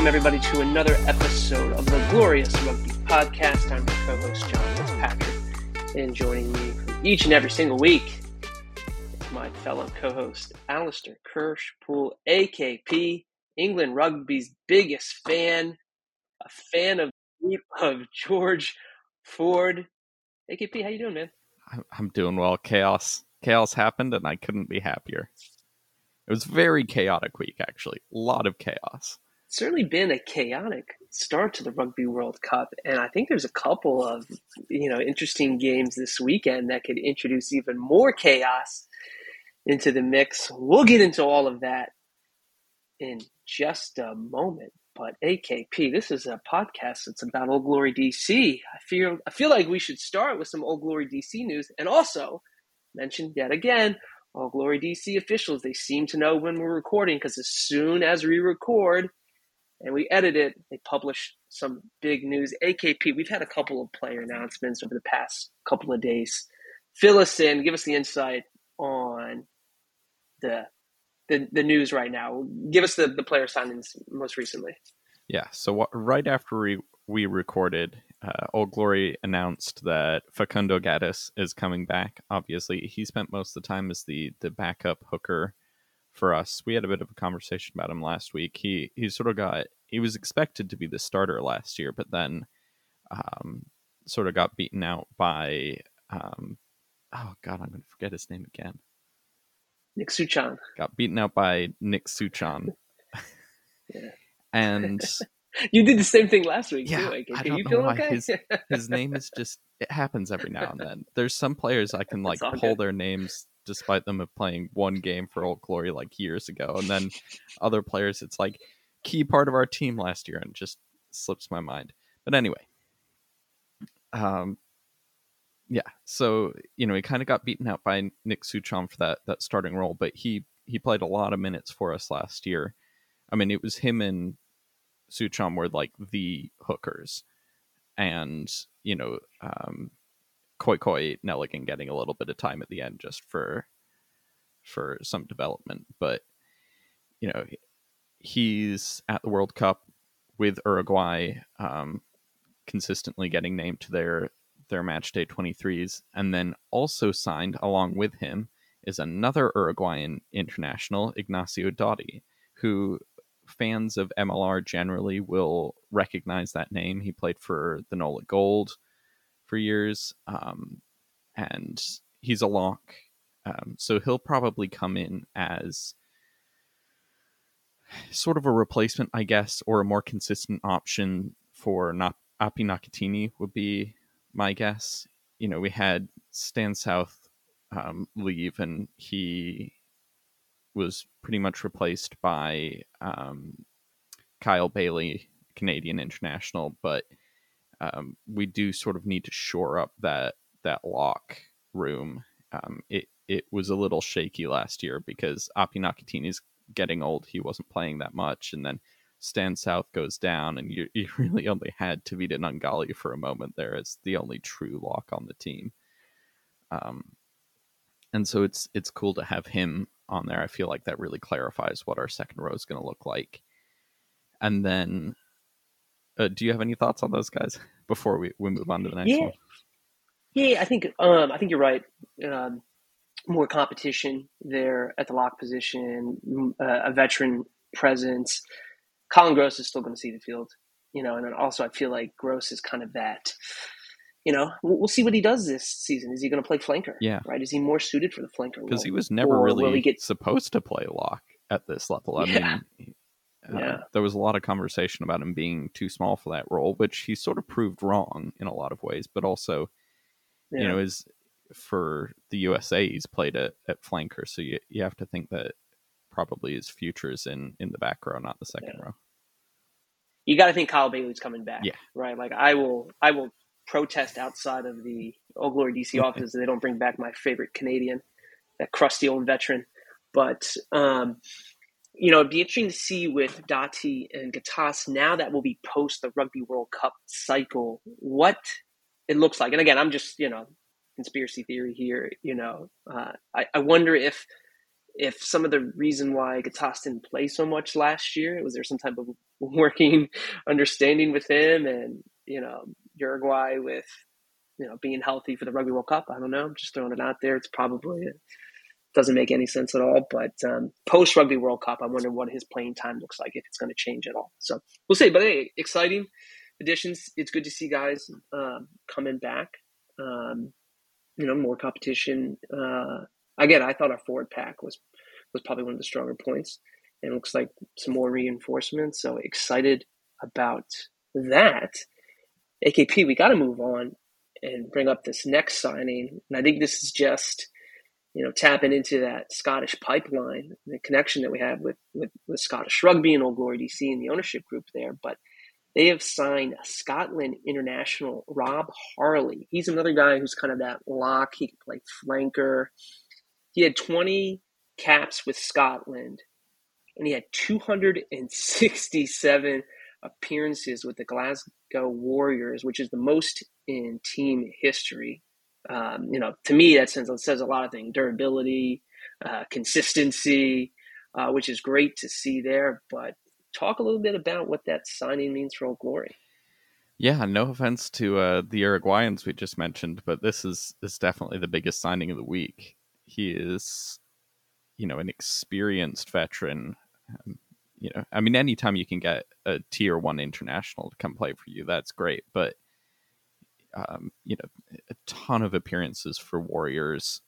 welcome everybody to another episode of the Glorious Rugby Podcast. I'm your co-host John Fitzpatrick, and joining me each and every single week is my fellow co-host Alistair Kirsch-Poole, AKP, England Rugby's biggest fan, a fan of of George Ford. AKP, how you doing, man? I'm doing well. Chaos, chaos happened, and I couldn't be happier. It was very chaotic week, actually. A lot of chaos certainly been a chaotic start to the Rugby World Cup, and I think there's a couple of you know interesting games this weekend that could introduce even more chaos into the mix. We'll get into all of that in just a moment. But AKP, this is a podcast that's about Old Glory DC. I feel I feel like we should start with some Old Glory DC news, and also mention yet again Old Glory DC officials. They seem to know when we're recording because as soon as we record, and we edit it. They publish some big news. AKP, we've had a couple of player announcements over the past couple of days. Fill us in, give us the insight on the the, the news right now. Give us the, the player signings most recently. Yeah, so what, right after we, we recorded, uh, Old Glory announced that Facundo Gattas is coming back. Obviously, he spent most of the time as the, the backup hooker for us. We had a bit of a conversation about him last week. He he sort of got he was expected to be the starter last year, but then um, sort of got beaten out by um, oh god, I'm going to forget his name again. Nick Suchan got beaten out by Nick Suchan. yeah. And you did the same thing last week yeah, too. Like, I can don't you know feel why okay? his his name is just it happens every now and then. There's some players I can like pull good. their names despite them of playing one game for Old Glory like years ago, and then other players it's like key part of our team last year and just slips my mind. But anyway, um, yeah. So you know he kind of got beaten out by Nick Suchon for that that starting role, but he he played a lot of minutes for us last year. I mean, it was him and Suchon were like the hookers, and you know, um, Koi Koi Nelligan getting a little bit of time at the end just for for some development. But you know, he's at the World Cup with Uruguay, um, consistently getting named to their their match day 23s, and then also signed along with him is another Uruguayan international, Ignacio Dotti, who fans of MLR generally will recognize that name. He played for the Nola Gold for years, um, and he's a lock. Um, so he'll probably come in as sort of a replacement, I guess, or a more consistent option for Na- Api Naikatini would be my guess. You know, we had Stan South um, leave, and he was pretty much replaced by um, Kyle Baillie, Canadian international, but um, we do sort of need to shore up that that lock room. Um, it it was a little shaky last year because Api Naikatini's getting old. He wasn't playing that much, and then Stan South goes down, and you you really only had Tavita Nungali for a moment there as the only true lock on the team. Um, and so it's it's cool to have him on there. I feel like that really clarifies what our second row is going to look like. And then, uh, do you have any thoughts on those guys before we, we move on to the next Yeah. one? Yeah, I think um, I think you're right. Um, more competition there at the lock position, uh, a veteran presence. Colin Gross is still going to see the field, you know, and also I feel like Gross is kind of that. You know, we'll, see what he does this season. Is he going to play flanker? Yeah. Right? Is he more suited for the flanker? Because he was never really he get- supposed to play lock at this level. I Yeah. mean, uh, Yeah. there was a lot of conversation about him being too small for that role, which he sort of proved wrong in a lot of ways. But also, Yeah. you know, is for the USA, he's played at, at flanker, so you you have to think that probably his future is in in the back row, not the second Yeah. row. you got to think Kyle Baillie's coming back. Yeah. Right. Like I will, I will protest outside of the Old Glory DC office that they don't bring back my favorite Canadian, that crusty old veteran. But um, you know, it'd be interesting to see with Dotti and Gattas now that will be post the Rugby World Cup cycle what it looks like. And again, I'm just you know conspiracy theory here. You know, uh, I, I wonder if if some of the reason why Gattas didn't play so much last year was there some type of working, understanding with him, and you know Uruguay with you know being healthy for the Rugby World Cup. I don't know. I'm just throwing it out there. It's probably it doesn't make any sense at all. But um, post Rugby World Cup, I wonder what his playing time looks like if it's going to change at all. So we'll see. But hey, exciting additions. It's good to see guys um, coming back. Um, you know, more competition. Uh, again, I thought our forward pack was was probably one of the stronger points, and looks like some more reinforcements. So excited about that. AKP, we got to move on and bring up this next signing, and I think this is just you know tapping into that Scottish pipeline, the connection that we have with with, with Scottish Rugby and Old Glory DC and the ownership group there, but. They have signed Scotland international Rob Harley. He's another guy who's kind of that lock. He can play flanker. He had 20 caps with Scotland, and he had 267 appearances with the Glasgow Warriors, which is the most in team history. Um, you know, to me, that says, says a lot of things: durability, uh, consistency, uh, which is great to see there. But talk a little bit about what that signing means for Old Glory. Yeah, no offense to uh, the Uruguayans we just mentioned, but this is is definitely the biggest signing of the week. He is, you know, an experienced veteran. Um, you know, I mean, anytime you can get a tier one international to come play for you, that's great. But um, you know, a ton of appearances for Warriors.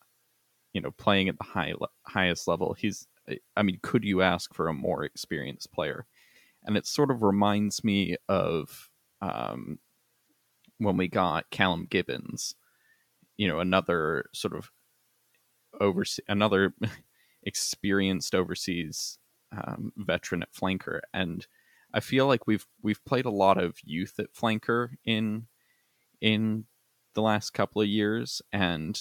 You know, playing at the high highest level. He's, I mean, could you ask for a more experienced player? And it sort of reminds me of um, when we got Callum Gibbins, you know, another sort of overseas, another experienced overseas um, veteran at flanker, and I feel like we've we've played a lot of youth at flanker in in the last couple of years, and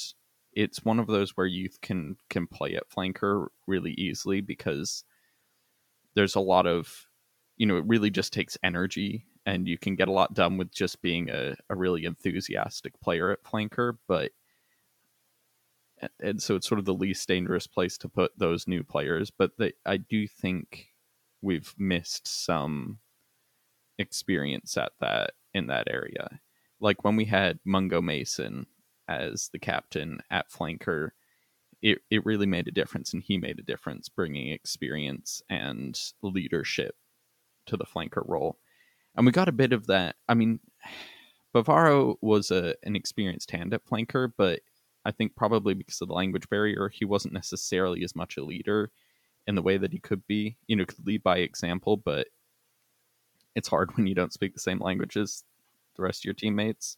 it's one of those where youth can can play at flanker really easily because there's a lot of you know it really just takes energy and you can get a lot done with just being a, a really enthusiastic player at flanker but and so it's sort of the least dangerous place to put those new players but they, i do think we've missed some experience at that in that area like when we had mungo mason as the captain at flanker it, it really made a difference and he made a difference bringing experience and leadership to the flanker role and we got a bit of that. I mean, Bavaro was a an experienced hand at flanker, but I think probably because of the language barrier, he wasn't necessarily as much a leader in the way that he could be. You know, could lead by example, but it's hard when you don't speak the same language as the rest of your teammates.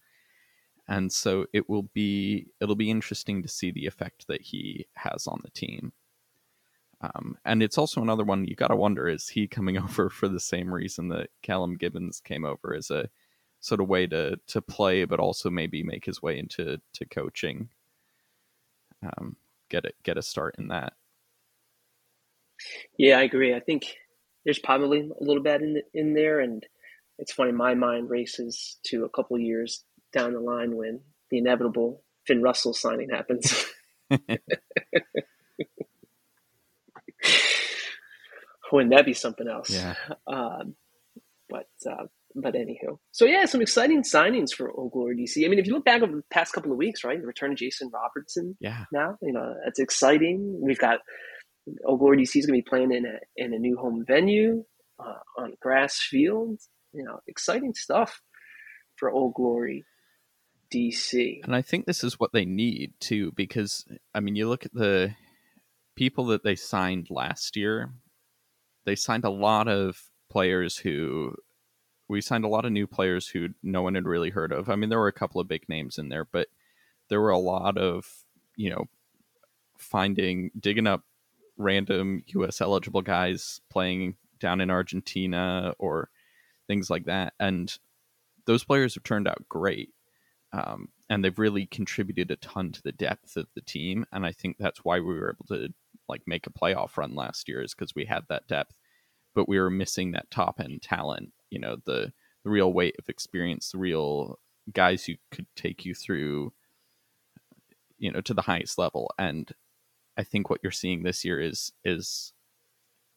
And so it will be it'll be interesting to see the effect that he has on the team. Um, and it's also another one you got to wonder is he coming over for the same reason that Callum Gibbins came over as a sort of way to to play, but also maybe make his way into to coaching. Um, get it, get a start in that. Yeah, I agree. I think there's probably a little bit in the, in there, and it's funny. My mind races to a couple years down the line when the inevitable Finn Russell signing happens. wouldn't that be something else? Yeah. Um, but uh, but anywho, so yeah, some exciting signings for Old Glory DC. I mean, if you look back over the past couple of weeks, right, the return of Jason Robertson. Yeah. Now you know that's exciting. We've got Old Glory DC is going to be playing in a in a new home venue uh, on grass field. You know, exciting stuff for Old Glory DC. And I think this is what they need too, because I mean, you look at the people that they signed last year they signed a lot of players who we signed a lot of new players who no one had really heard of. I mean, there were a couple of big names in there, but there were a lot of, you know, finding, digging up random US eligible guys playing down in Argentina or things like that. And those players have turned out great. Um, and they've really contributed a ton to the depth of the team. And I think that's why we were able to like make a playoff run last year is because we had that depth, but we were missing that top end talent. You know, the the real weight of experience, the real guys who could take you through, you know, to the highest level. And I think what you're seeing this year is is,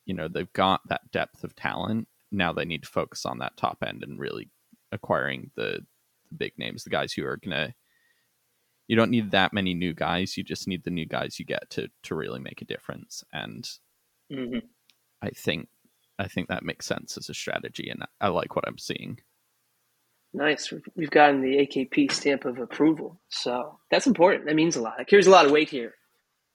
you know, they've got that depth of talent now they need to focus on that top end and really acquiring the, the big names, the guys who are gonna. You don't need that many new guys. You just need the new guys you get to to really make a difference. And Mm-hmm. I think I think that makes sense as a strategy, and I like what I'm seeing. Nice. We've gotten the AKP stamp of approval, so that's important. That means a lot. It carries a lot of weight here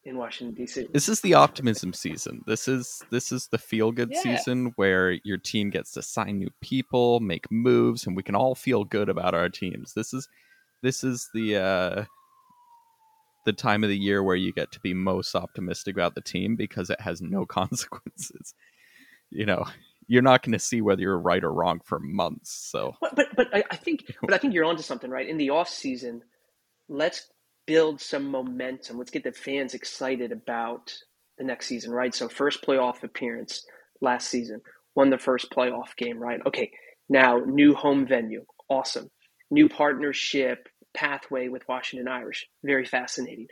in Washington D.C. This is the optimism season. This is this is the feel good Yeah. season where your team gets to sign new people, make moves, and we can all feel good about our teams. This is this is the uh the time of the year where you get to be most optimistic about the team because it has no consequences. You know, you're not going to see whether you're right or wrong for months. So But but, but I, I think but I think you're onto something, right? In the off season, let's build some momentum. Let's get the fans excited about the next season, right? So first playoff appearance last season, won the first playoff game, right? Okay, now new home venue, awesome. New partnership pathway with Washington Irish, very fascinating.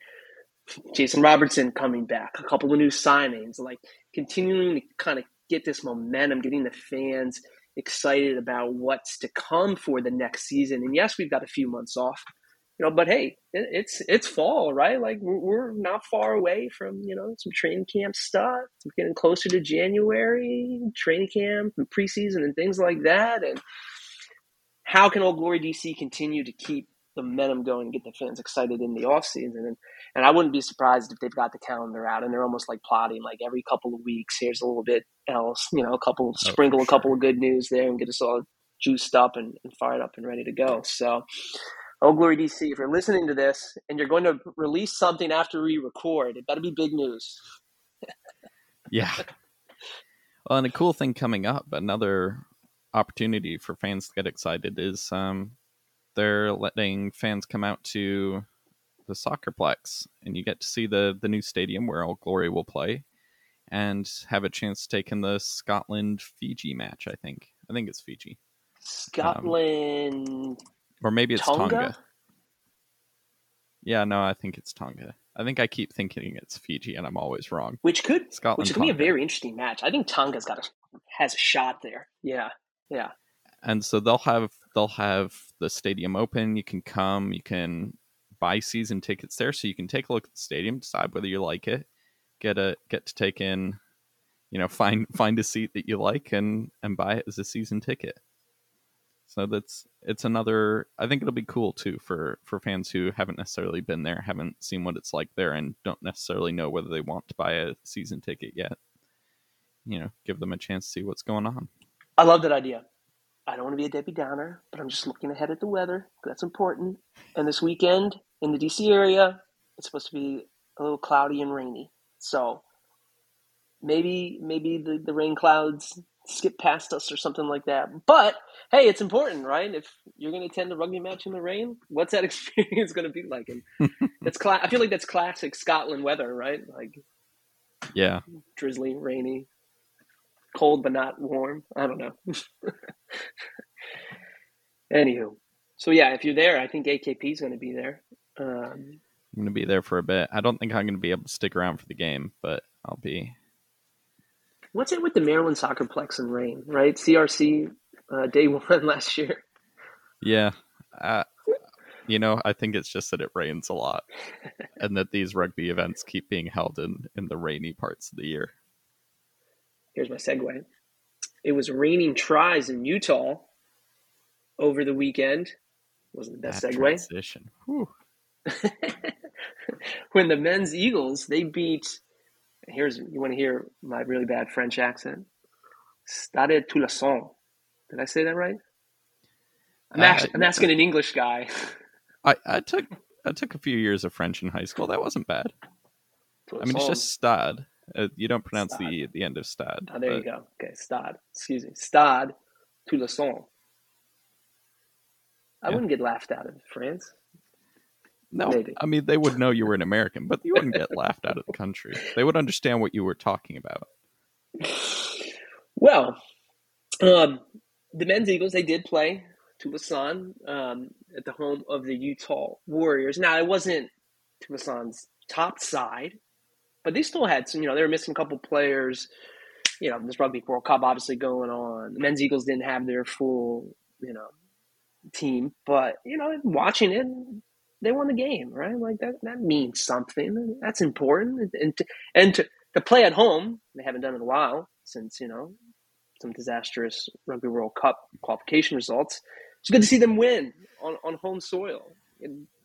Jason Robertson coming back, a couple of new signings, like continuing to kind of get this momentum, getting the fans excited about what's to come for the next season. And yes, we've got a few months off, you know, but hey, it, it's it's fall, right? Like we're, we're not far away from you know some training camp stuff. We're getting closer to January, training camp and preseason and things like that. And how can Old Glory DC continue to keep the momentum going and get the fans excited in the off season? And and I wouldn't be surprised if they've got the calendar out and they're almost like plotting like every couple of weeks. Here's a little bit else, you know, a couple Oh, sprinkle for a couple of good news there and get us all juiced up and, and fired up and ready to go. So, oh glory DC, if you're listening to this and you're going to release something after we record, it better be big news. Yeah. Well, and a cool thing coming up, another opportunity for fans to get excited is um, they're letting fans come out to the Soccerplex, and you get to see the the new stadium where Old Glory will play, and have a chance to take in the Scotland Fiji match. I think. I think it's Fiji, Scotland, or maybe it's Tonga? Tonga. Yeah, no, I think it's Tonga. I think I keep thinking it's Fiji, and I'm always wrong. which could Scotland, which could be a very interesting match. I think Tonga's got a has a shot there. Yeah, yeah. and so they'll have they'll have the stadium open you can come you can buy season tickets there so you can take a look at the stadium decide whether you like it get a get to take in you know find find a seat that you like and and buy it as a season ticket so that's it's another i think it'll be cool too for for fans who haven't necessarily been there haven't seen what it's like there and don't necessarily know whether they want to buy a season ticket yet you know give them a chance to see what's going on I love that idea. I don't want to be a Debbie Downer, but I'm just looking ahead at the weather. That's important. And this weekend in the DC area, it's supposed to be a little cloudy and rainy. So maybe maybe the, the rain clouds skip past us or something like that. But hey, it's important, right? If you're going to attend a rugby match in the rain, what's that experience going to be like? And that's cla- I feel like that's classic Scotland weather, right? Like yeah drizzly, rainy, cold but not warm. I don't know. Anywho, so yeah, if you're there, I think AKP is going to be there. Um, I'm gonna be there for a bit. I don't think I'm gonna be able to stick around for the game, but I'll be. What's it with the Maryland Soccerplex and rain? Right, CRC uh, day one last year. Yeah, uh, you know, I think it's just that it rains a lot, and that these rugby events keep being held in in the rainy parts of the year. Here's my segue. It was raining tries in Utah over the weekend. Wasn't the best That segue. transition. When the men's Eagles they beat. Here's you want to hear my really bad French accent. Stade Toulousain. Did I say that right? I'm, Uh, ask- I'm asking an English guy. I I took I took a few years of French in high school. That wasn't bad. I mean, it's just stad. Uh, you don't pronounce the Stade. the end of stad. Oh, there you go. Okay, Stade. Excuse me. Stade Toulousain. I Yeah. wouldn't get laughed out of France. No, Maybe. I mean they would know you were an American, but you wouldn't get laughed out of the country. They would understand what you were talking about. Well, um, the men's Eagles they did play Tucson um, at the home of the Utah Warriors. Now it wasn't Tucson's top side, but they still had some. You know, they were missing a couple players. you know, this Rugby World Cup obviously going on. The men's Eagles didn't have their full, you know, team, but you know, watching it, they won the game, right? Like that that means something. That's important. And to, and to, to play at home, they haven't done it in a while since, you know, some disastrous Rugby World Cup qualification results. It's good to see them win on, on home soil.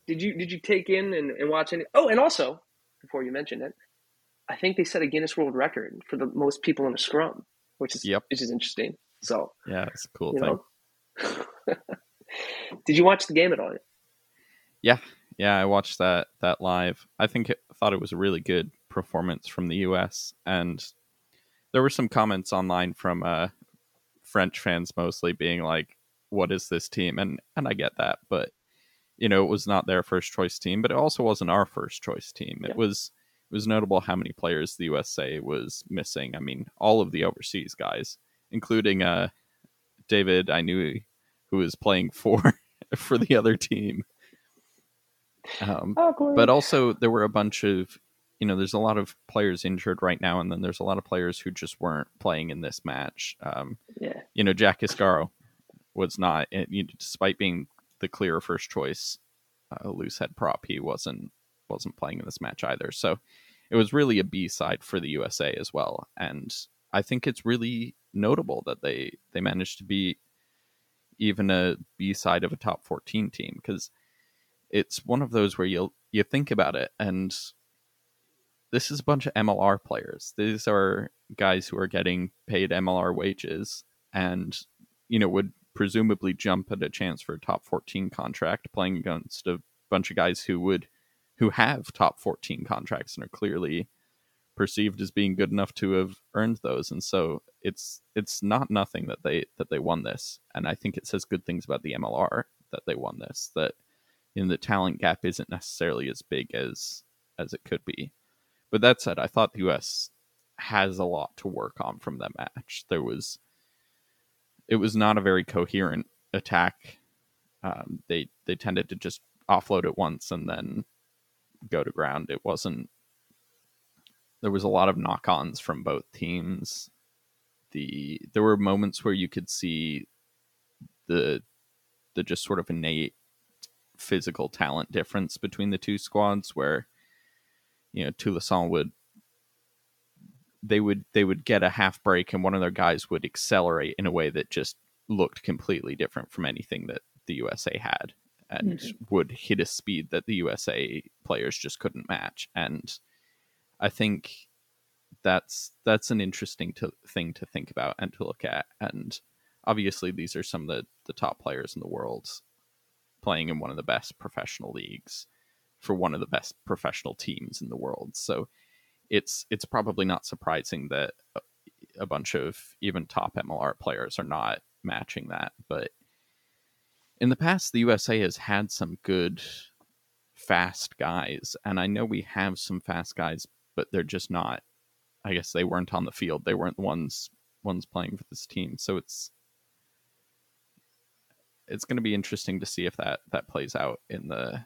Did you did you take in and, and watch any? Oh, and also before you mentioned it, I think they set a Guinness World Record for the most people in a scrum, which is yep. which is interesting. So yeah, it's a cool thing. Did you watch the game at all? Yeah, yeah, I watched that that live. I think it, thought it was a really good performance from the U.S. and there were some comments online from uh, French fans mostly being like, "What is this team?" and and I get that, but you know, it was not their first choice team, but it also wasn't our first choice team. It was it was notable how many players the USA was missing. I mean, all of the overseas guys, including uh, David Ainu'u who was playing for for the other team. Um, but also there were a bunch of you know there's a lot of players injured right now, and then there's a lot of players who just weren't playing in this match. Um, yeah, you know Jack Iscaro was not, eh, despite being the clear first choice uh, loose head prop, he wasn't wasn't playing in this match either. So it was really a B side for the USA as well, and I think it's really notable that they they managed to be even a B side of a top 14 team because it's one of those where you you think about it and this is a bunch of MLR players. These are guys who are getting paid MLR wages and you know would presumably jump at a chance for a top 14 contract playing against a bunch of guys who would who have top 14 contracts and are clearly perceived as being good enough to have earned those and so it's it's not nothing that they that they won this and i think it says good things about the mlr that they won this that in the talent gap isn't necessarily as big as as it could be. But that said i thought the us has a lot to work on from that match. There was it was not a very coherent attack. Um, they they tended to just offload it once and then go to ground. It wasn't there was a lot of knock-ons from both teams. The there were moments where you could see the the just sort of innate physical talent difference between the two squads where you know Toussaint would they would they would get a half break and one of their guys would accelerate in a way that just looked completely different from anything that the USA had and mm-hmm. would hit a speed that the USA players just couldn't match and I think that's that's an interesting to, thing to think about and to look at. And obviously, these are some of the, the top players in the world playing in one of the best professional leagues for one of the best professional teams in the world. So it's it's probably not surprising that a bunch of even top MLR players are not matching that. But in the past, the USA has had some good fast guys, and I know we have some fast guys but they're just not. I guess they weren't on the field. They weren't the ones ones playing for this team. So it's it's going to be interesting to see if that that plays out in the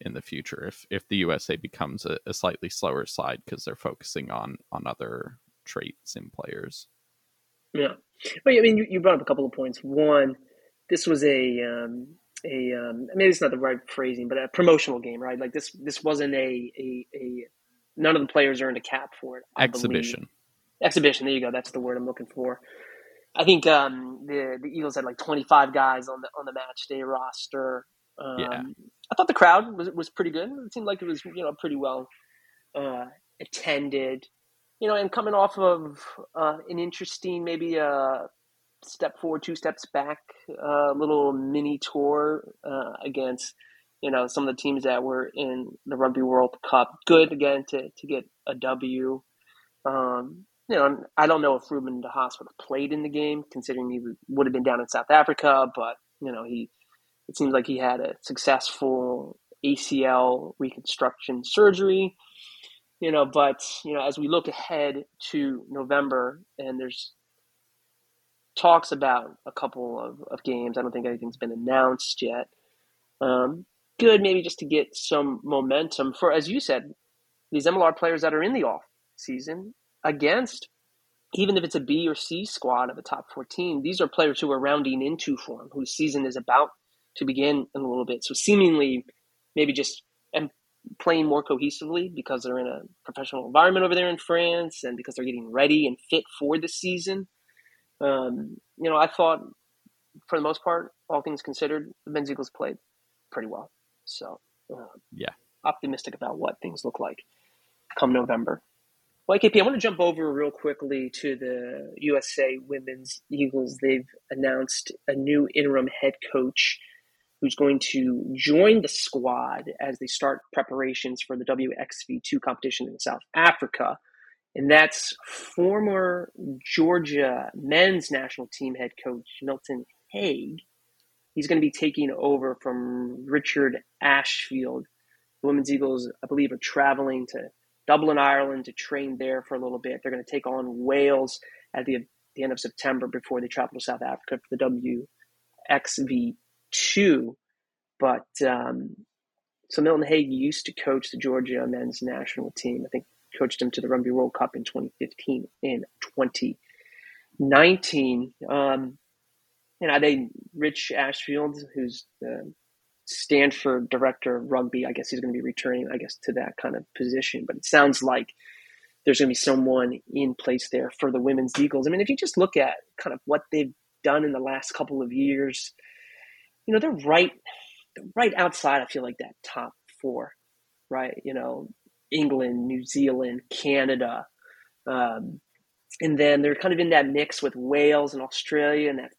in the future. If if the USA becomes a, a slightly slower side because they're focusing on on other traits in players. Yeah, but I mean, you, you brought up a couple of points. One, this was a um, a um, maybe it's not the right phrasing, but a promotional game, right? Like this this wasn't a a, a none of the players earned a cap for it. I Exhibition. Believe. Exhibition. There you go. That's the word I'm looking for. I think um, the the Eagles had like 25 guys on the on the match day roster. Um, yeah. I thought the crowd was was pretty good. It seemed like it was you know pretty well uh, attended. You know, and coming off of uh, an interesting maybe a uh, step forward, two steps back, uh, little mini tour uh, against you know some of the teams that were in the Rugby World Cup. Good again to to get a W. Um, you know, I don't know if Ruben de Haas would have played in the game, considering he would have been down in South Africa. But you know, he it seems like he had a successful ACL reconstruction surgery. You know, but you know, as we look ahead to November, and there's talks about a couple of, of games. I don't think anything's been announced yet. Um, good maybe just to get some momentum for, as you said, these MLR players that are in the off season against even if it's a B or C squad of the top 14, these are players who are rounding into form, whose season is about to begin in a little bit. So seemingly, maybe just and playing more cohesively because they're in a professional environment over there in France and because they're getting ready and fit for the season. Um, you know, I thought for the most part, all things considered, the men's Eagles played pretty well. So uh, yeah, optimistic about what things look like come November. Well, AKP, I want to jump over real quickly to the USA Women's Eagles. They've announced a new interim head coach who's going to join the squad as they start preparations for the WXV2 competition in South Africa. And that's former Georgia men's national team head coach Milton Haig. He's going to be taking over from Richard Ashfield. The Women's Eagles, I believe, are traveling to Dublin, Ireland to train there for a little bit. They're going to take on Wales at the, the end of September before they travel to South Africa for the WXV2. But um, so Milton Haig used to coach the Georgia men's national team. I think coached them to the Rugby World Cup in 2015 and 2019. Um, know, they Rich Ashfield, who's the Stanford director of rugby. I guess he's going to be returning, I guess, to that kind of position. But it sounds like there's going to be someone in place there for the women's Eagles. I mean, if you just look at kind of what they've done in the last couple of years, you know, they're right, they're right outside. I feel like that top four, right? You know, England, New Zealand, Canada, um, and then they're kind of in that mix with Wales and Australia and that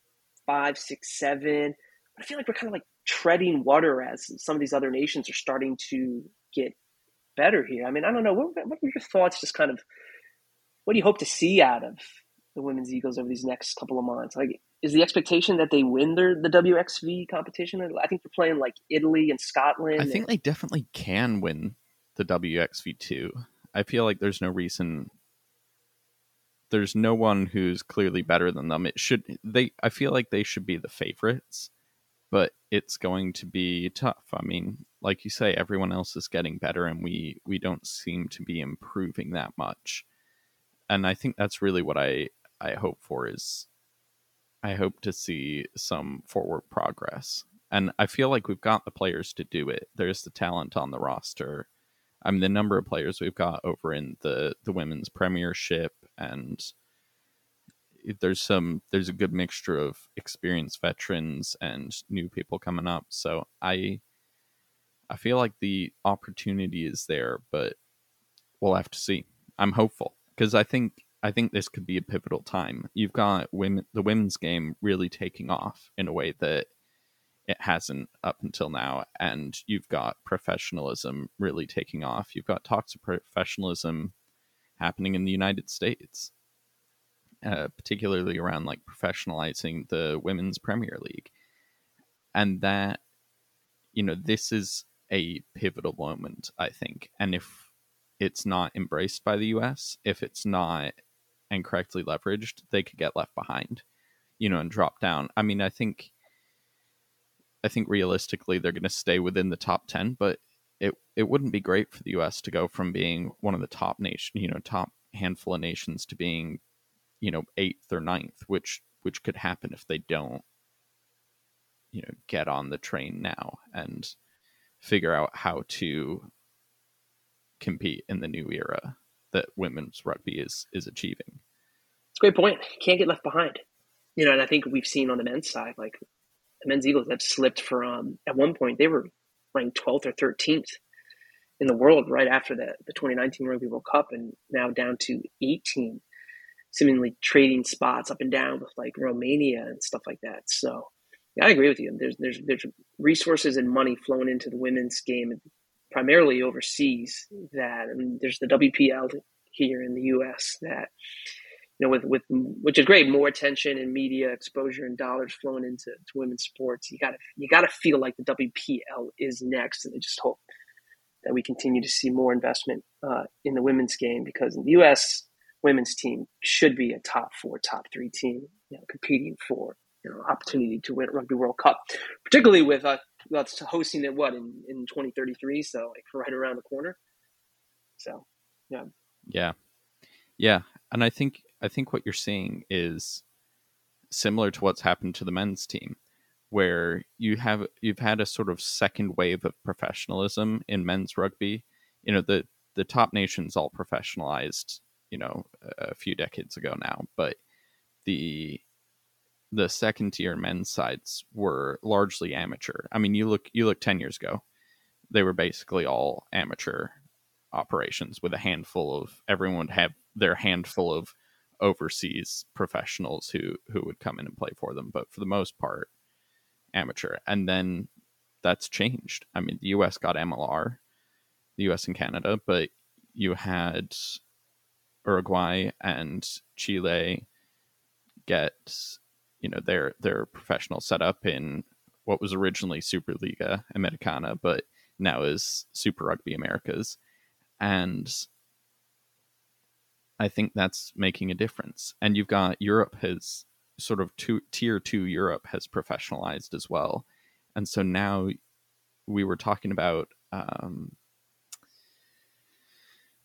five, six, seven. I feel like we're kind of like treading water as some of these other nations are starting to get better here. I mean, I don't know. What, what are your thoughts? Just kind of, what do you hope to see out of the women's Eagles over these next couple of months? Like, is the expectation that they win their the WXV competition? I think they're playing like Italy and Scotland. I think and, they definitely can win the WXV two. I feel like there's no reason. There's no one who's clearly better than them. It should they. I feel like they should be the favorites but it's going to be tough. I mean, like you say, everyone else is getting better, and we we don't seem to be improving that much. And I think that's really what I I hope for is I hope to see some forward progress. And I feel like we've got the players to do it. There's the talent on the roster. I mean, the number of players we've got over in the the women's premiership and there's some there's a good mixture of experienced veterans and new people coming up. So I I feel like the opportunity is there, but we'll have to see. I'm hopeful because I think I think this could be a pivotal time. You've got women the women's game really taking off in a way that it hasn't up until now and you've got professionalism really taking off. You've got talks of professionalism happening in the United States uh, particularly around like professionalizing the women's Premier League, and that you know this is a pivotal moment, I think, and if it's not embraced by the U.S., if it's not incorrectly leveraged, they could get left behind, you know, and drop down. I mean, I think. I think realistically they're going to stay within the top 10, but it it wouldn't be great for the US to go from being one of the top nation, you know, top handful of nations to being you know eighth or ninth, which which could happen if they don't you know get on the train now and figure out how to compete in the new era that women's rugby is is achieving. It's a great point. Can't get left behind. You know, and I think we've seen on the men's side, like the men's Eagles have slipped from at one point they were ranked twelfth or thirteenth in the world right after the, the 2019 Rugby World Cup and now down to 18 seemingly trading spots up and down with like Romania and stuff like that. So yeah, I agree with you. There's there's there's resources and money flowing into the women's game, primarily overseas. That and there's the WPL here in the U.S. that you know with with which is great, more attention and media exposure and dollars flowing into to women's sports. You gotta you gotta feel like the WPL is next, and I just hope that we continue to see more investment uh, in the women's game because in the U.S women's team should be a top four, top three team, you know, competing for you know opportunity to win Rugby World Cup, particularly with uh, us hosting it what in in twenty thirty three, so like right around the corner. So, yeah, yeah, yeah, and I think I think what you're seeing is similar to what's happened to the men's team, where you have you've had a sort of second wave of professionalism in men's rugby. You know, the the top nations all professionalized, you know, a few decades ago now, but the the second tier men's sides were largely amateur. I mean, you look you look 10 years ago, they were basically all amateur operations with a handful of everyone would have their handful of overseas professionals who who would come in and play for them, but for the most part amateur. And then that's changed. I mean, the US got MLR, the US and Canada, but you had Uruguay and Chile get you know their their professional setup in what was originally Superliga Americana, but now is Super Rugby Americas, and I think that's making a difference. And you've got Europe has sort of two, tier two Europe has professionalized as well, and so now we were talking about um,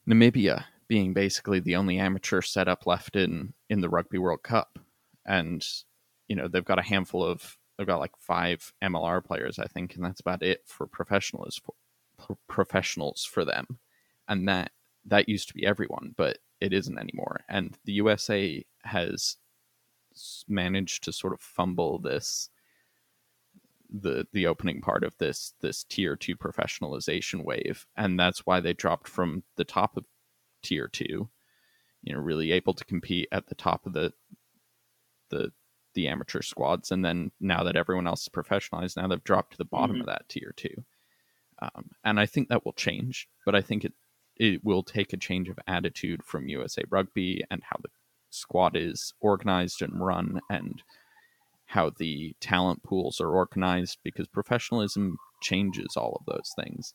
Namibia being basically the only amateur setup left in in the Rugby World Cup, and you know they've got a handful of they've got like five MLR players I think, and that's about it for professionals for, professionals for them, and that that used to be everyone, but it isn't anymore. And the USA has managed to sort of fumble this the the opening part of this this tier two professionalization wave, and that's why they dropped from the top of tier two. You know, really able to compete at the top of the the the amateur squads, and then now that everyone else is professionalized, now they've dropped to the bottom mm-hmm. of that tier two. Um, and I think that will change, but I think it it will take a change of attitude from USA Rugby and how the squad is organized and run, and how the talent pools are organized, because professionalism changes all of those things.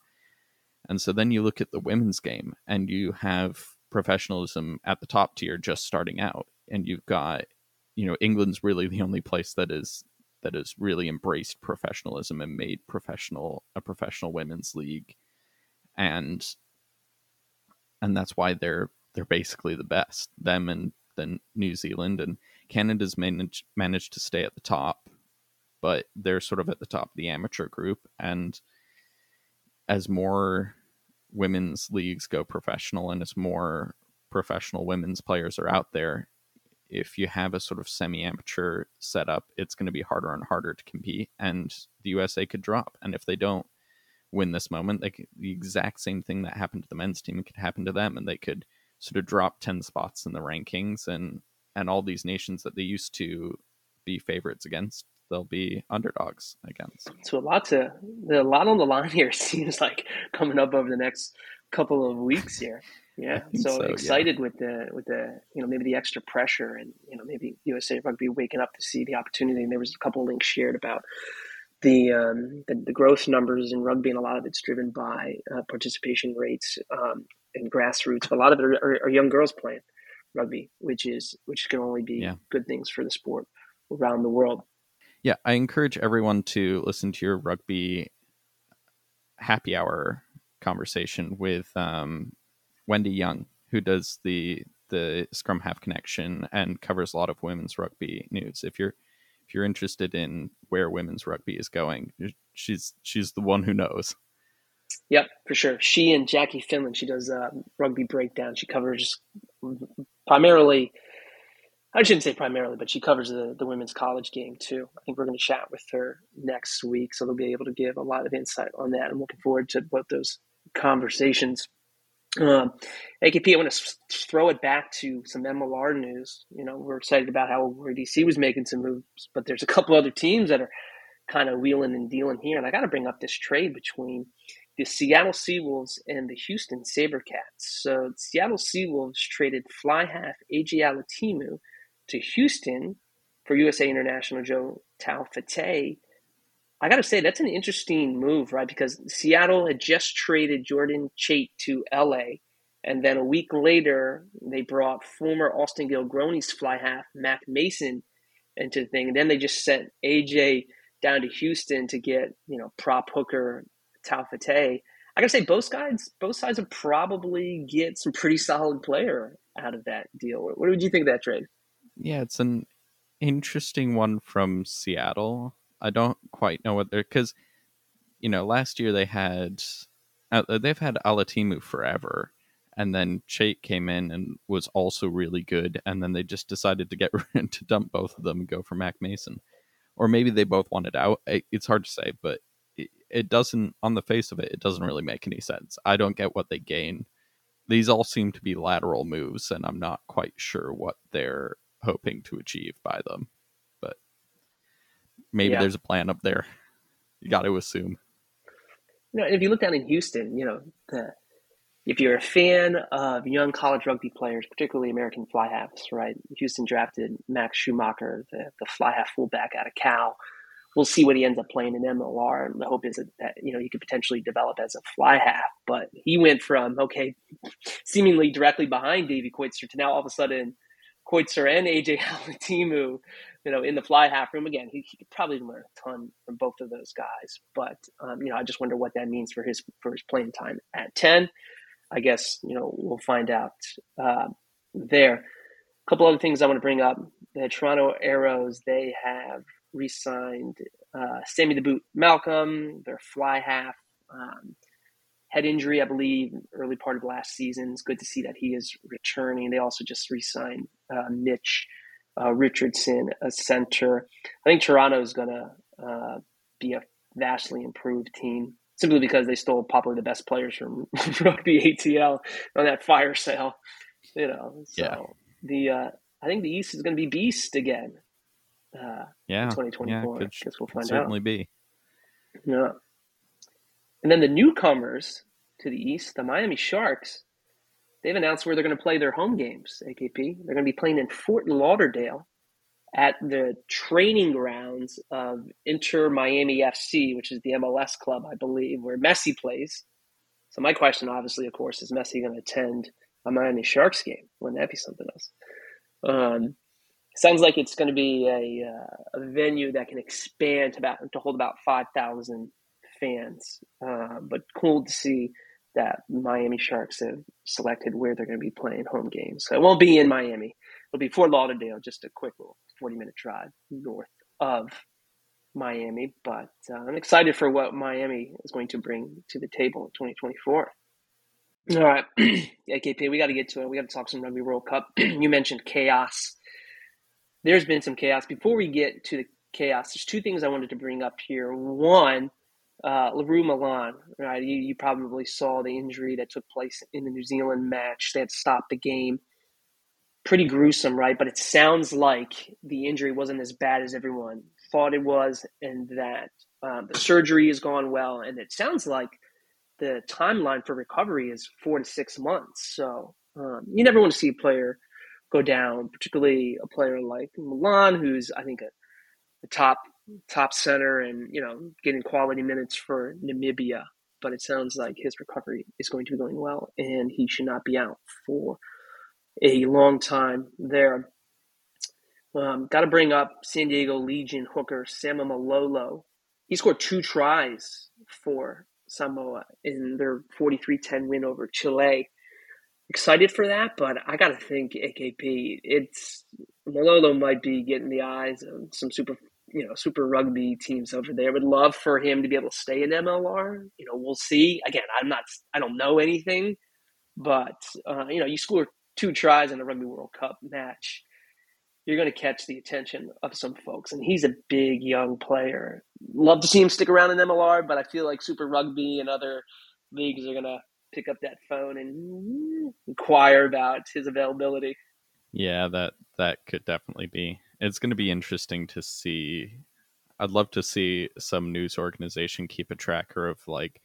And so then you look at the women's game, and you have professionalism at the top tier just starting out, and you've got you know England's really the only place that is that has really embraced professionalism and made professional a professional women's league. And and that's why they're they're basically the best them and then New Zealand and Canada's managed managed to stay at the top but they're sort of at the top of the amateur group. And as more women's leagues go professional and as more professional women's players are out there if you have a sort of semi-amateur setup, it's going to be harder and harder to compete, and the USA could drop. And if they don't win this moment, could, the exact same thing that happened to the men's team could happen to them, and they could sort of drop ten spots in the rankings, and and all these nations that they used to be favorites against, they'll be underdogs against. So a lot to a lot on the line here. Seems like coming up over the next couple of weeks here. Yeah, so, so, excited yeah. with the with the you know maybe the extra pressure and you know maybe USA Rugby waking up to see the opportunity. And there was a couple links shared about the um, the, the, growth numbers in rugby, and a lot of it's driven by uh, participation rates um, and grassroots. But a lot of it are, are, are, young girls playing rugby, which is which can only be yeah. good things for the sport around the world. Yeah, I encourage everyone to listen to your rugby happy hour conversation with um, Wendy Young, who does the the Scrum Half Connection and covers a lot of women's rugby news. If you're if you're interested in where women's rugby is going, she's she's the one who knows. Yep, for sure. She and Jackie Finland, she does uh, rugby breakdown. She covers primarily, I shouldn't say primarily, but she covers the, the women's college game too. I think we're going to chat with her next week, so they'll be able to give a lot of insight on that. I'm looking forward to both those conversations. Um, AKP, I want to throw it back to some MLR news. You know, we're excited about how DC was making some moves, but there's a couple other teams that are kind of wheeling and dealing here. And I got to bring up this trade between the Seattle Seawolves and the Houston Sabercats. So Seattle Seawolves traded fly half AJ Alatimu to Houston for USA International Joe Taufete'e I got to say, that's an interesting move, right? Because Seattle had just traded Jordan Chait to LA. And then a week later, they brought former Austin Gilgronis fly half, Mack Mason, into the thing. And then they just sent AJ down to Houston to get, you know, prop hooker Taufete'e. I gotta say, both sides both sides would probably get some pretty solid player out of that deal. What would you think of that trade? Yeah, it's an interesting one from Seattle. I don't quite know what they're because you know last year they had uh, they've had Alatimu forever, and then Chait came in and was also really good, and then they just decided to get to dump both of them and go for Mack Mason, or maybe they both wanted out. It's hard to say, but it, it doesn't on the face of it, it doesn't really make any sense. I don't get what they gain. These all seem to be lateral moves, and I'm not quite sure what they're hoping to achieve by them. But maybe yeah. there's a plan up there. You got to assume. You know, if you look down in Houston, you know, the, if you're a fan of young college rugby players, particularly American fly halves, right? Houston drafted Max Schumacher, the, the fly half fullback out of Cal. We'll see what he ends up playing in MLR. And the hope is that, you know he could potentially develop as a fly half. But he went from okay, seemingly directly behind Davy Coetzer to now all of a sudden Coetzer and AJ Alatimu, you know, in the fly half room again. He, he, could probably learn a ton from both of those guys, but um, you know, I just wonder what that means for his for his playing time at ten. I guess you know we'll find out uh, there. A couple other things I want to bring up: the Toronto Arrows they have re-signed uh, Sammy the Boot Malcolm, their fly half. Um, head injury, I believe, early part of last season. It's good to see that he is returning. They also just re-signed uh, Mitch uh, Richardson, a center. I think Toronto is going to uh, be a vastly improved team simply because they stole probably the best players from rugby ATL on that fire sale. You know, so yeah. the uh, I think the East is going to be beast again. Uh, yeah, 2024. Yeah, could, I guess we'll find certainly out. be. Yeah. And then the newcomers to the East, the Miami Sharks, they've announced where they're going to play their home games, AKP. They're going to be playing in Fort Lauderdale at the training grounds of Inter Miami FC, which is the MLS club, I believe, where Messi plays. So my question, obviously, of course, is Messi going to attend a Miami Sharks game? Wouldn't that be something else? Um, sounds like it's going to be a, uh, a venue that can expand to, about, to hold about 5,000 fans. Uh, but cool to see that Miami Sharks have selected where they're going to be playing home games. So it won't be in Miami. It'll be Fort Lauderdale, just a quick little 40 minute drive north of Miami. But uh, I'm excited for what Miami is going to bring to the table in 2024. All right, AKP, we got to get to it. We got to talk some Rugby World Cup. you mentioned chaos. There's been some chaos. Before we get to the chaos, there's two things I wanted to bring up here. One, uh, Le Roux Malan, right? You, you probably saw the injury that took place in the New Zealand match. that stopped the game. Pretty gruesome, right? But it sounds like the injury wasn't as bad as everyone thought it was, and that um, the surgery has gone well. And it sounds like the timeline for recovery is four to six months. So um, you never want to see a player go down, particularly a player like Malan, who's I think a, a top top center and you know getting quality minutes for Namibia. But it sounds like his recovery is going to be going well, and he should not be out for a long time there. Um, Got to bring up San Diego Legion hooker Sama Malolo. He scored two tries for Samoa in their 43-10 win over Chile. Excited for that, but I got to think AKP. It's Malolo might be getting the eyes of some super you know super rugby teams over there. Would love for him to be able to stay in MLR. You know, we'll see. Again, I'm not. I don't know anything, but uh, you know, you score two tries in a Rugby World Cup match, you're going to catch the attention of some folks. And he's a big young player. Love to see him stick around in MLR, but I feel like Super Rugby and other leagues are going to pick up that phone and inquire about his availability. Yeah, that that could definitely be it's going to be interesting to see. I'd love to see some news organization keep a tracker of like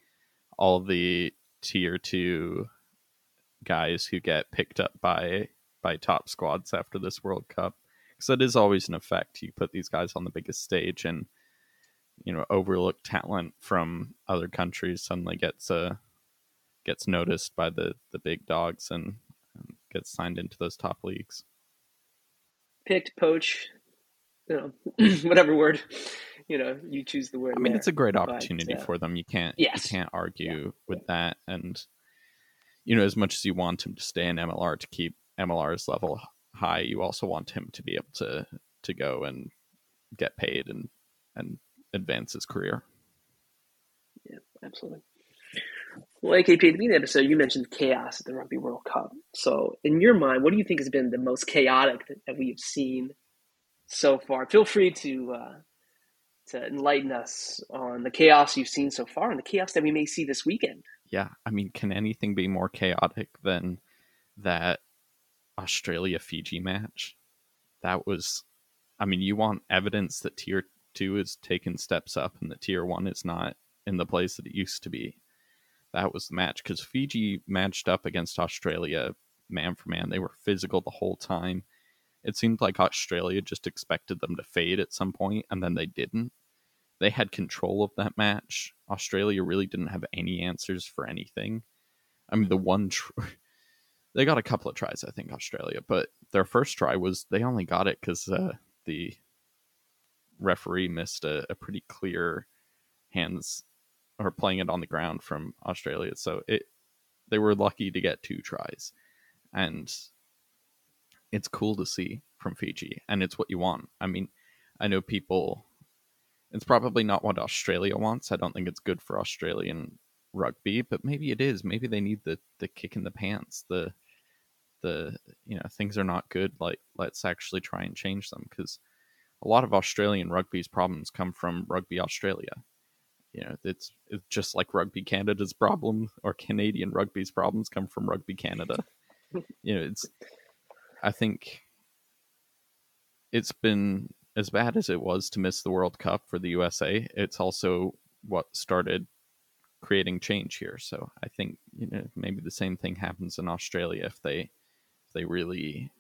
all the tier two guys who get picked up by by top squads after this World Cup because it is always an effect. You put these guys on the biggest stage and you know overlook talent from other countries suddenly gets uh gets noticed by the the big dogs and, and gets signed into those top leagues picked, poach, you know, whatever word you know, you choose the word. I mean, there. it's a great But, opportunity uh, for them. You can't yes. you can't argue Yeah. with that. And you know, as much as you want him to stay in MLR to keep MLR's level high, you also want him to be able to to go and get paid and and advance his career. Yeah, absolutely. Well, AKP, at the beginning of the episode, you mentioned chaos at the Rugby World Cup. So, in your mind, what do you think has been the most chaotic that, that we have seen so far? Feel free to uh, to enlighten us on the chaos you've seen so far and the chaos that we may see this weekend. Yeah, I mean, can anything be more chaotic than that Australia Fiji match? That was, I mean, you want evidence that tier two is taking steps up and that tier one is not in the place that it used to be. That was the match because Fiji matched up against Australia man for man. They were physical the whole time. It seemed like Australia just expected them to fade at some point, and then they didn't. They had control of that match. Australia really didn't have any answers for anything. I mean, the one tr- they got a couple of tries, I think, Australia, but their first try was they only got it because uh, the referee missed a, a pretty clear hands or playing it on the ground from Australia. So it they were lucky to get two tries, and it's cool to see from Fiji, and it's what you want. I mean, I know people. It's probably not what Australia wants. I don't think it's good for Australian rugby, but maybe it is. Maybe they need the the kick in the pants. The the you know things are not good. Like let's actually try and change them because a lot of Australian rugby's problems come from rugby Australia. You know, it's it's just like rugby Canada's problem or Canadian rugby's problems come from rugby Canada. you know, it's I think it's been as bad as it was to miss the World Cup for the USA. It's also what started creating change here. So I think you know maybe the same thing happens in Australia if they if they really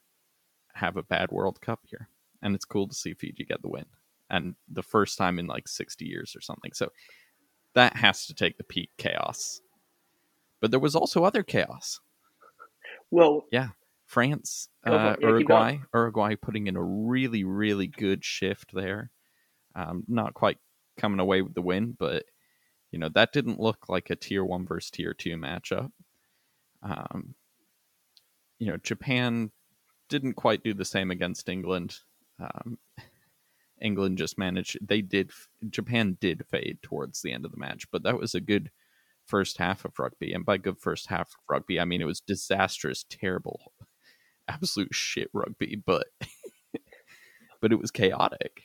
have a bad World Cup here. And it's cool to see Fiji get the win. And the first time in like 60 years or something. So that has to take the peak chaos. But there was also other chaos. Well, yeah, France, uh. Yeah, Uruguay, Uruguay putting in a really, really good shift there. Um, not quite coming away with the win, but you know that didn't look like a tier one versus tier two matchup. Um, you know, Japan didn't quite do the same against England. Um, England just managed. They did. Japan did fade towards the end of the match, but that was a good first half of rugby. And by good first half of rugby, I mean it was disastrous, terrible, absolute shit rugby. But but it was chaotic.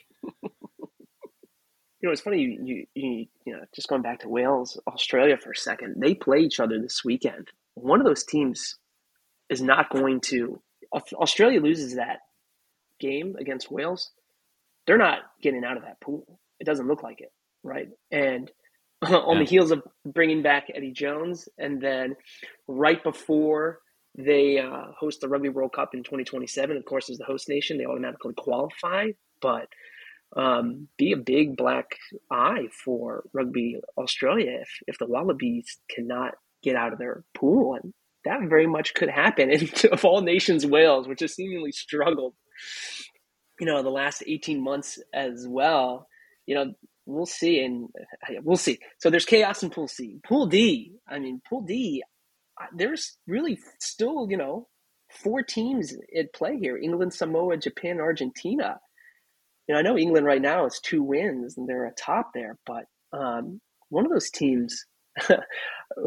You know, it's funny. You, you, you, know, just going back to Wales, Australia for a second. They play each other this weekend. One of those teams is not going to. Australia loses that game against Wales, they're not getting out of that pool. It doesn't look like it, right? And on Yeah. the heels of bringing back Eddie Jones, and then right before they uh, host the Rugby World Cup in 2027, of course, as the host nation, they automatically qualify. But um, be a big black eye for Rugby Australia if, if the Wallabies cannot get out of their pool. And that very much could happen. And of all nations, Wales, which has seemingly struggled, you know, the last 18 months as well, you know, we'll see. And we'll see. So there's chaos in Pool C. Pool D, I mean, Pool D, there's really still, you know, four teams at play here England, Samoa, Japan, Argentina you know, I know England right now is two wins and they're atop there, but um, one of those teams,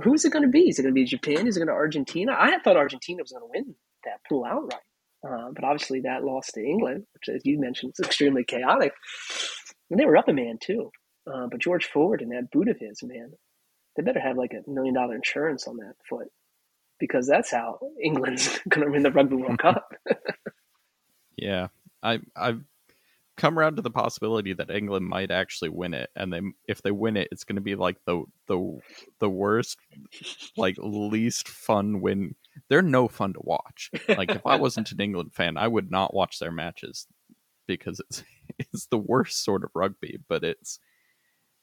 who's it going to be? Is it going to be Japan? Is it going to Argentina? I thought Argentina was going to win that pool outright, uh, but obviously that loss to England, which, as you mentioned, is extremely chaotic. And they were up a man too, uh, but George Ford and that boot of his, man, they better have like a million dollar insurance on that foot because that's how England's going to win the Rugby World Cup. Yeah, I I've come around to the possibility that England might actually win it, and they if they win it, it's going to be like the the the worst, like least fun win. They're no fun to watch. Like if I wasn't an England fan, I would not watch their matches because it's it's the worst sort of rugby. But it's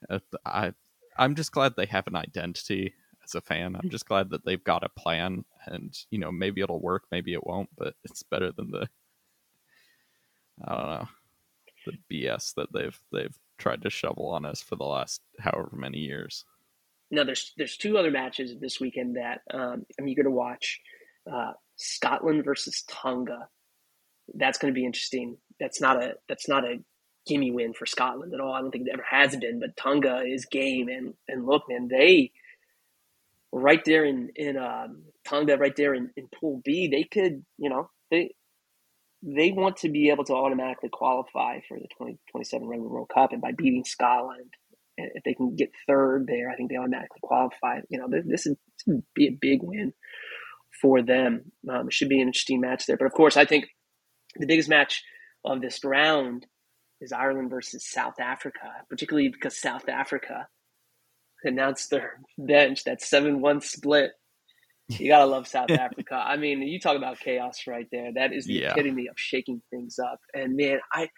uh, I I'm just glad they have an identity as a fan. I'm just glad that they've got a plan, and you know maybe it'll work, maybe it won't, but it's better than the I don't know the BS that they've they've tried to shovel on us for the last however many years. Now there's there's two other matches this weekend that um, I'm eager to watch. Uh, Scotland versus Tonga. That's going to be interesting. That's not a that's not a gimme win for Scotland at all. I don't think it ever has been. But Tonga is game, and and look, man, they right there in in um, Tonga, right there in, in Pool B, they could you know they they want to be able to automatically qualify for the 2027 Rugby World Cup, and by beating Scotland, if they can get third there, I think they automatically qualify. You know, this is, this is be a big win for them. Um, it should be an interesting match there. But of course, I think the biggest match of this round is Ireland versus South Africa, particularly because South Africa announced their bench that seven one split. You gotta love South Africa. I mean, you talk about chaos right there. That is the yeah. epitome of shaking things up. And man, I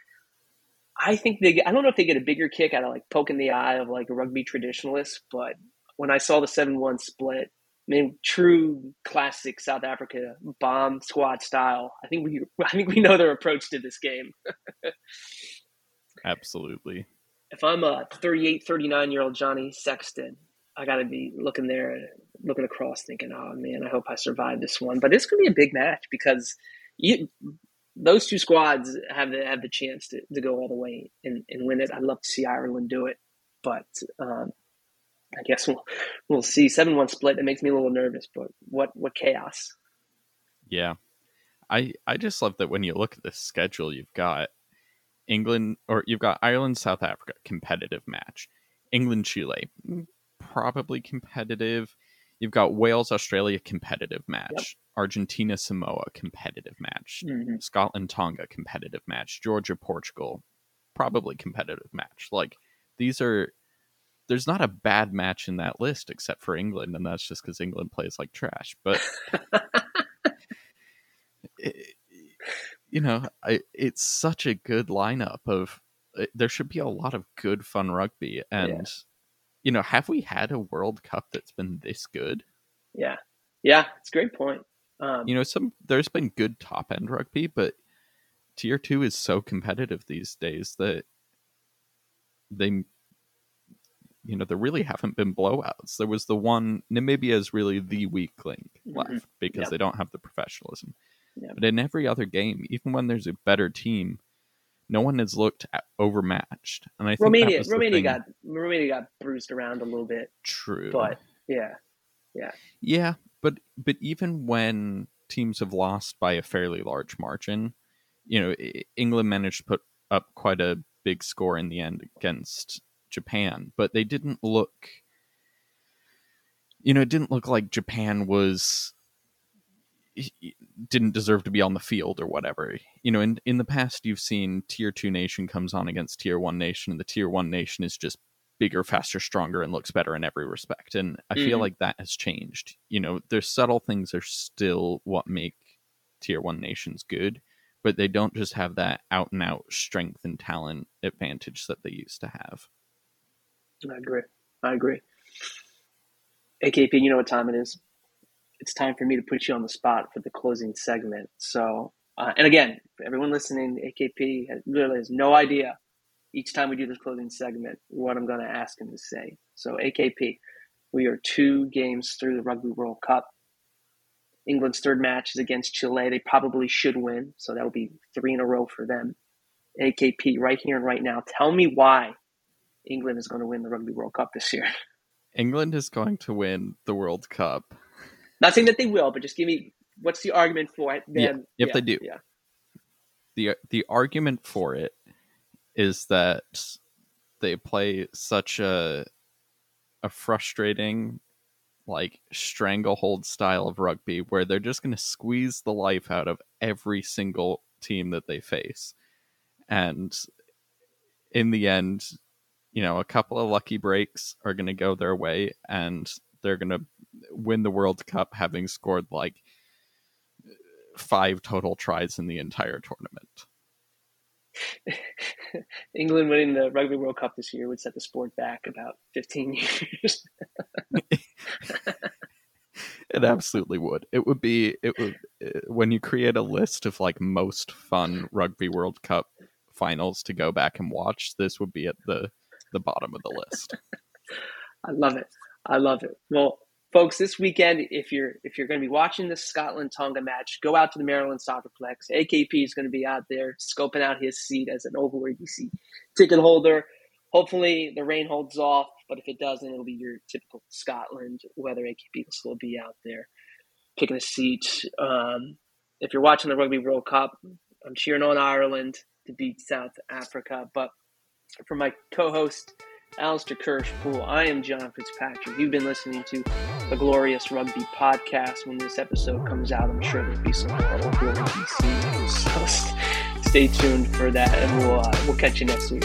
I think they get, I don't know if they get a bigger kick out of like poking the eye of like a rugby traditionalist, but when I saw the seven one split, I mean, true classic South Africa bomb squad style. I think we I think we know their approach to this game. Absolutely. If I'm a 38, 39 year old Johnny Sexton, I got to be looking there, looking across, thinking, "Oh man, I hope I survive this one." But it's going to be a big match because you, those two squads have the have the chance to, to go all the way and, and win it. I'd love to see Ireland do it, but um, I guess we'll we'll see. Seven one split. That makes me a little nervous, but what what chaos? Yeah, I I just love that when you look at the schedule, you've got England or you've got Ireland, South Africa, competitive match. England, Chile, probably competitive. You've got Wales, Australia, competitive match. Yep. Argentina, Samoa, competitive match. Mm-hmm. Scotland, Tonga, competitive match. Georgia, Portugal, probably competitive match. Like these are, there's not a bad match in that list except for England, and that's just because England plays like trash. But it, you know, I, it's such a good lineup of. Uh, there should be a lot of good, fun rugby, and yeah. You know, have we had a World Cup that's been this good? Yeah, yeah, it's a great point. Um, you know, some there's been good top end rugby, but tier two is so competitive these days that they, you know, there really haven't been blowouts. There was the one Namibia is really the weak link mm-hmm. left because they don't have the professionalism. But in every other game, even when there's a better team, no one has looked overmatched. And I think Romania, Romania got Romania got bruised around a little bit. True, but yeah, yeah, yeah. But but even when teams have lost by a fairly large margin, you know, England managed to put up quite a big score in the end against Japan, but they didn't look. You know, it didn't look like Japan was didn't deserve to be on the field or whatever. You know, in in the past you've seen tier 2 nation comes on against tier 1 nation and the tier 1 nation is just bigger, faster, stronger and looks better in every respect. And I mm. feel like that has changed. You know, there's subtle things are still what make tier 1 nations good, but they don't just have that out and out strength and talent advantage that they used to have. I agree. I agree. AKP, you know what time it is it's time for me to put you on the spot for the closing segment. So, uh, and again, everyone listening, AKP has, literally has no idea each time we do this closing segment what I'm going to ask him to say. So, AKP, we are two games through the Rugby World Cup. England's third match is against Chile. They probably should win, so that will be three in a row for them. AKP, right here and right now, tell me why England is going to win the Rugby World Cup this year. England is going to win the World Cup not saying that they will, but just give me what's the argument for it? Then, yeah, if yeah, they do, yeah. the The argument for it is that they play such a a frustrating like stranglehold style of rugby where they're just going to squeeze the life out of every single team that they face and in the end you know a couple of lucky breaks are going to go their way and they're going to win the World Cup having scored like five total tries in the entire tournament. England winning the Rugby World Cup this year would set the sport back about 15 years. it absolutely would. It would be it would uh, when you create a list of like most fun Rugby World Cup finals to go back and watch, this would be at the the bottom of the list. I love it. I love it. Well, folks, this weekend, if you're if you're going to be watching the Scotland Tonga match, go out to the Maryland Soccerplex. AKP is going to be out there scoping out his seat as an Oval ABC ticket holder. Hopefully, the rain holds off, but if it doesn't, it'll be your typical Scotland weather. AKP will still be out there picking a seat. Um, if you're watching the Rugby World Cup, I'm cheering on Ireland to beat South Africa. But for my co-host Alistair Kirsch-Poole. I am John Fitzpatrick. You've been listening to the Glorious Rugby Podcast. When this episode comes out, I'm sure there'll be some Glorious DC news. So stay tuned for that, and we'll uh, we'll catch you next week.